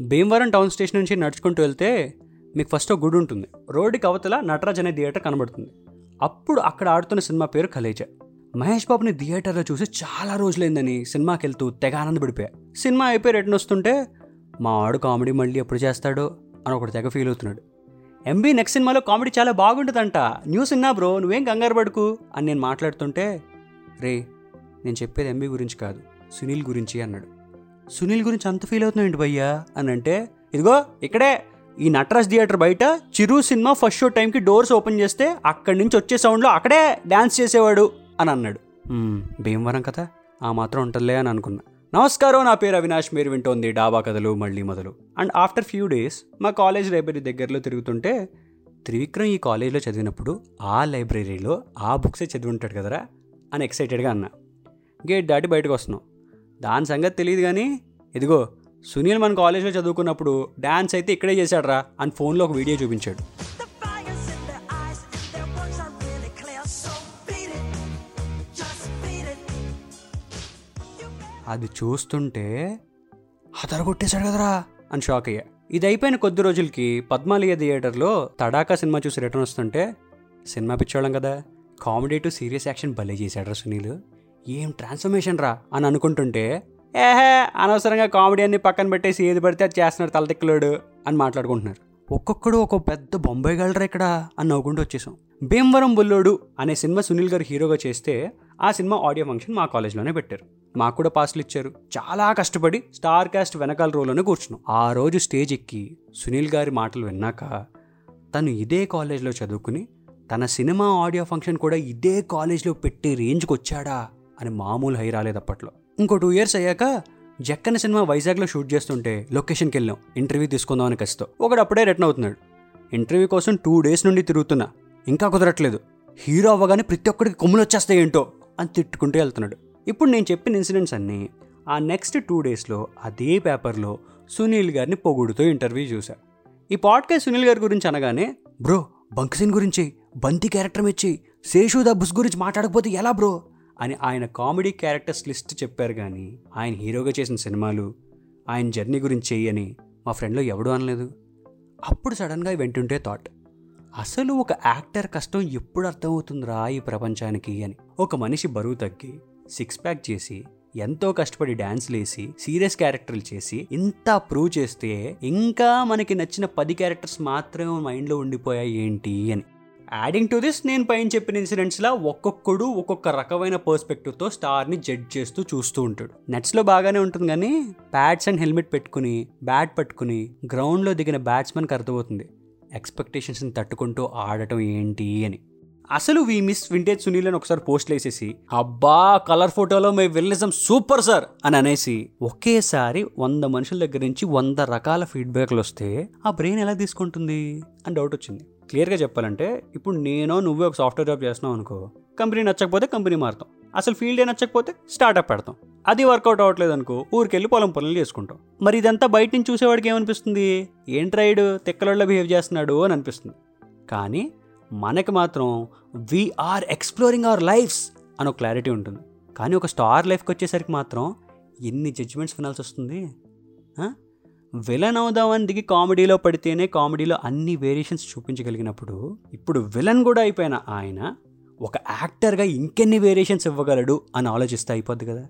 Bhimavaram town station నుంచి నడుచుకుంటూ వెళ్తే మీకు ఫస్ట్ గుడి ఉంటుంది. రోడ్డుకి అవతల నటరాజ్ అనే థియేటర్ కనబడుతుంది. అప్పుడు అక్కడ ఆడుతున్న సినిమా పేరు కలేజా మహేష్ బాబుని థియేటర్లో చూసి చాలా రోజులైందని సినిమాకి వెళ్తూ తెగ ఆనందపడిపోయా. సినిమా అయిపోయి రిటర్న్ వస్తుంటే మా ఆడు కామెడీ మళ్ళీ ఎప్పుడు చేస్తాడో? అని ఒకటి తెగ ఫీల్ అవుతున్నాడు. ఎంబీ నెక్స్ట్ సినిమాలో కామెడీ చాలా బాగుంటుందంట. న్యూస్ విన్నా బ్రో నువ్వేం కంగారు పడుకు? అని నేను మాట్లాడుతుంటే రే నేను చెప్పేది ఎంబీ గురించి కాదు సునీల్ గురించి అన్నాడు. సునీల్ గురించి అంత ఫీల్ అవుతున్నావు ఏంటి భయ్యా? అని అంటే ఇదిగో ఇక్కడే ఈ నటరాజ్ థియేటర్ బయట చిరు సినిమా ఫస్ట్ షో టైంకి డోర్స్ ఓపెన్ చేస్తే అక్కడి నుంచి వచ్చే సౌండ్లో అక్కడే డ్యాన్స్ చేసేవాడు అని అన్నాడు. "మ్మ్, భీమవరం కదా ఆ మాత్రం ఉంటుందిలే అని అనుకున్నా. నమస్కారం నా పేరు అవినాష్. మీరు వింటోంది డాబా కథలు మళ్ళీ మొదలు. అండ్ ఆఫ్టర్ ఫ్యూ డేస్ మా కాలేజ్ లైబ్రరీ దగ్గరలో తిరుగుతుంటే త్రివిక్రమ్ ఈ కాలేజ్లో చదివినప్పుడు ఆ లైబ్రరీలో ఆ బుక్సే చదివి ఉంటాడు కదరా అని ఎక్సైటెడ్గా అన్నా. గేట్ దాటి బయటకు వస్తున్నాం. దాని సంగతి తెలియదు కానీ ఇదిగో సునీల్ మన కాలేజ్లో చదువుకున్నప్పుడు డ్యాన్స్ అయితే ఇక్కడే చేశాడ్రా అని ఫోన్లో ఒక వీడియో చూపించాడు. అది చూస్తుంటే అదరగొట్టేశాడు కదరా అని షాక్ అయ్యా. ఇది అయిపోయిన కొద్ది రోజులకి పద్మాలయ థియేటర్లో తడాకా సినిమా చూసి రిటర్న్ వస్తుంటే సినిమా పిచ్చోళ్ళం కదా కామెడీ టు సీరియస్ యాక్షన్ భలే చేశాడు సునీల్. ఏం ట్రాన్స్ఫర్మేషన్ రా అని అనుకుంటుంటే ఏహే అనవసరంగా కామెడీ అన్ని పక్కన పెట్టేసి ఏది పడితే అది చేస్తున్నాడు తలతిక్కలోడు అని మాట్లాడుకుంటున్నారు. ఒక్కొక్కడు ఒక పెద్ద బొంబాయి గలరా ఇక్కడ అని నవ్వుకుంటూ వచ్చేసాం. భీమవరం బుల్లోడు అనే సినిమా సునీల్ గారు హీరోగా చేస్తే ఆ సినిమా ఆడియో ఫంక్షన్ మా కాలేజ్లోనే పెట్టారు. మాకు కూడా పాసులు ఇచ్చారు. చాలా కష్టపడి స్టార్ కాస్ట్ వెనకాల రోలోనే కూర్చున్నాం. ఆ రోజు స్టేజ్ ఎక్కి సునీల్ గారి మాటలు విన్నాక తను ఇదే కాలేజ్లో చదువుకుని తన సినిమా ఆడియో ఫంక్షన్ కూడా ఇదే కాలేజ్లో పెట్టే రేంజ్కి వచ్చాడా అని మామూలు హై రాలేదు అప్పట్లో. ఇంకో టూ ఇయర్స్ అయ్యాక జక్కన సినిమా వైజాగ్లో షూట్ చేస్తుంటే లొకేషన్కి వెళ్ళాం. ఇంటర్వ్యూ తీసుకుందామని కసితో. ఒకడు అప్పుడే రిటర్న్ అవుతున్నాడు. ఇంటర్వ్యూ కోసం టూ డేస్ నుండి తిరుగుతున్నా. ఇంకా కుదరట్లేదు. హీరో అవ్వగానే ప్రతి ఒక్కడికి కొమ్ములు వచ్చేస్తాయి ఏంటో అని తిట్టుకుంటూ వెళ్తున్నాడు. ఇప్పుడు నేను చెప్పిన ఇన్సిడెంట్స్ అన్నీ ఆ నెక్స్ట్ టూ డేస్లో అదే పేపర్లో సునీల్ గారిని పొగుడుతూ ఇంటర్వ్యూ చూశా. ఈ పాడ్కాస్ట్ సునీల్ గారి గురించి అనగానే బ్రో బంక్సిన్ గురించి బంతి క్యారెక్టర్ ఇచ్చి శేషు ద బుస్ గురించి మాట్లాడకపోతే ఎలా బ్రో? అని ఆయన కామెడీ క్యారెక్టర్స్ లిస్ట్ చెప్పారు కానీ ఆయన హీరోగా చేసిన సినిమాలు ఆయన జర్నీ గురించి చెయ్యని మా ఫ్రెండ్లో ఎవడూ అనలేదు. అప్పుడు సడన్గా వింటుంటే థాట్ అసలు ఒక యాక్టర్ కష్టం ఎప్పుడు అర్థమవుతుందిరా ఈ ప్రపంచానికి అని. ఒక మనిషి బరువు తగ్గి సిక్స్ ప్యాక్ చేసి ఎంతో కష్టపడి డ్యాన్స్లు వేసి సీరియస్ క్యారెక్టర్లు చేసి ఇంత ప్రూవ్ చేస్తే ఇంకా మనకి నచ్చిన పది క్యారెక్టర్స్ మాత్రమే మైండ్లో ఉండిపోయాయి ఏంటి అని. యాడింగ్ టు దిస్ నేను పైన చెప్పిన ఇన్సిడెంట్స్లా ఒక్కొక్కడు ఒక్కొక్క రకమైన పర్స్పెక్టివ్తో స్టార్ని జడ్జ్ చేస్తూ చూస్తూ ఉంటాడు. నెట్స్లో బాగానే ఉంటుంది కానీ ప్యాడ్స్ అండ్ హెల్మెట్ పెట్టుకుని బ్యాట్ పట్టుకుని గ్రౌండ్లో దిగిన బ్యాట్స్మెన్కి అర్థమవుతుంది. ఎక్స్పెక్టేషన్స్ని తట్టుకుంటూ ఆడటం ఏంటి అని. అసలు వీ మిస్ వింటేజ్ సునీల్ అని ఒకసారి పోస్ట్లు వేసేసి అబ్బా కలర్ ఫోటోలో మై విల్లిజం సూపర్ సార్ అని అనేసి ఒకేసారి వంద మనుషుల దగ్గర నుంచి వంద రకాల ఫీడ్బ్యాక్లు వస్తే ఆ బ్రెయిన్ ఎలా తీసుకుంటుంది? అని డౌట్ వచ్చింది. క్లియర్గా చెప్పాలంటే ఇప్పుడు నేను నువ్వే ఒక సాఫ్ట్వేర్ జాబ్ చేస్తున్నావు అనుకో కంపెనీ నచ్చకపోతే కంపెనీ మారుతాం. అసలు ఫీల్డే నచ్చకపోతే స్టార్ట్అప్ పెడతాం. అది వర్కౌట్ అవ్వట్లేదు అనుకో ఊరికెళ్ళి పొలం పనులు చేసుకుంటాం. మరి ఇదంతా బయట నుంచి చూసేవాడికి ఏమనిపిస్తుంది? ఏంట్రైడ్ తిక్కలలో బిహేవ్ చేస్తున్నాడు అని అనిపిస్తుంది. కానీ మనకి మాత్రం వీఆర్ ఎక్స్ప్లోరింగ్ అవర్ లైఫ్స్ అని ఒక క్లారిటీ ఉంటుంది. కానీ ఒక స్టార్ లైఫ్కి వచ్చేసరికి మాత్రం ఎన్ని జడ్జిమెంట్స్ వినాల్సి వస్తుంది? విలన్ అవుదామని దిగి కామెడీలో పడితేనే కామెడీలో అన్ని వేరియేషన్స్ చూపించగలిగినప్పుడు ఇప్పుడు విలన్ కూడా అయిపోయిన ఆయన ఒక యాక్టర్గా ఇంకెన్ని వేరియేషన్స్ ఇవ్వగలడు అని ఆలోచిస్తే అయిపోద్ది కదా.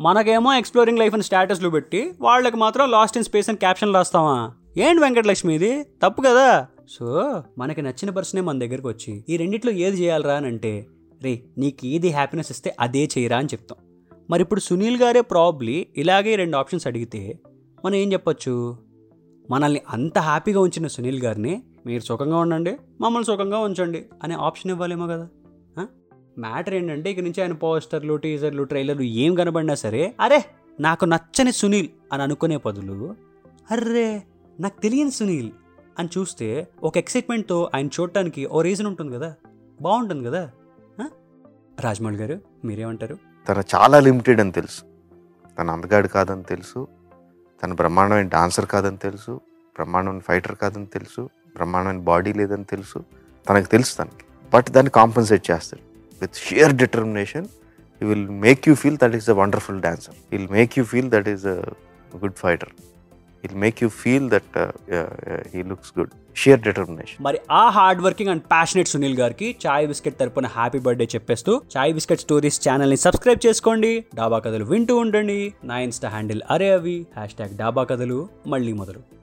మనకేమో ఎక్స్ప్లోరింగ్ లైఫ్ అని స్టేటస్లు పెట్టి వాళ్ళకి మాత్రం లాస్ట్ ఇన్ స్పేస్ అని క్యాప్షన్ రాస్తావా? ఏంటి వెంకటలక్ష్మి ఇది? తప్పు కదా? సో మనకి నచ్చిన పర్సనే మన దగ్గరకు వచ్చి ఈ రెండిట్లో ఏది చేయాలరా అని అంటే రే నీకు ఏది హ్యాపీనెస్ ఇస్తే అదే చేయరా అని చెప్తాం. మరి ఇప్పుడు సునీల్ గారే ప్రాబ్లీ ఇలాగే రెండు ఆప్షన్స్ అడిగితే మనం ఏం చెప్పొచ్చు? మనల్ని అంత హ్యాపీగా ఉంచిన సునీల్ గారిని మీరు సుఖంగా ఉండండి మమ్మల్ని సుఖంగా ఉంచండి అనే ఆప్షన్ ఇవ్వాలేమో కదా? మ్యాటర్ ఏంటంటే ఇక నుంచి ఆయన పోస్టర్లు టీజర్లు ట్రైలర్లు ఏం కనబడినా సరే అరే నాకు నచ్చని సునీల్ అని అనుకునే బదులు అర్రే నాకు తెలియని సునీల్ అని చూస్తే ఒక ఎక్సైట్మెంట్తో ఆయన చూడటానికి ఓ రీజన్ ఉంటుంది కదా? బాగుంటుంది కదా? రాజమౌళి గారు మీరేమంటారు? తన చాలా లిమిటెడ్ అని తెలుసు. తను అందగాడు కాదని తెలుసు. తను బ్రహ్మాండమైన డాన్సర్ కాదని తెలుసు బ్రహ్మాండమైన ఫైటర్ కాదని తెలుసు బ్రహ్మాండమైన బాడీ లేదని తెలుసు. తనకు తెలుసు తనకి. బట్ దాన్ని కాంపన్సేట్ చేస్తాడు. With sheer determination he will make you feel that he's a wonderful dancer. Will make you feel that he's a good fighter. It make you feel that he looks good sheer determination మరి ఆ hard working and passionate Sunil గారికి చాయ్ biscuit తరపున happy birthday చెప్పేస్తూ చాయ్ biscuit stories ఛానల్ని subscribe చేసుకోండి. డాబా కథలు వింటూ ఉండండి. నా ఇన్స్టా హ్యాండిల్ అరే అవి. హ్యాష్ ట్యాగ్ డాబా కథలు. మళ్ళీ మొదలు.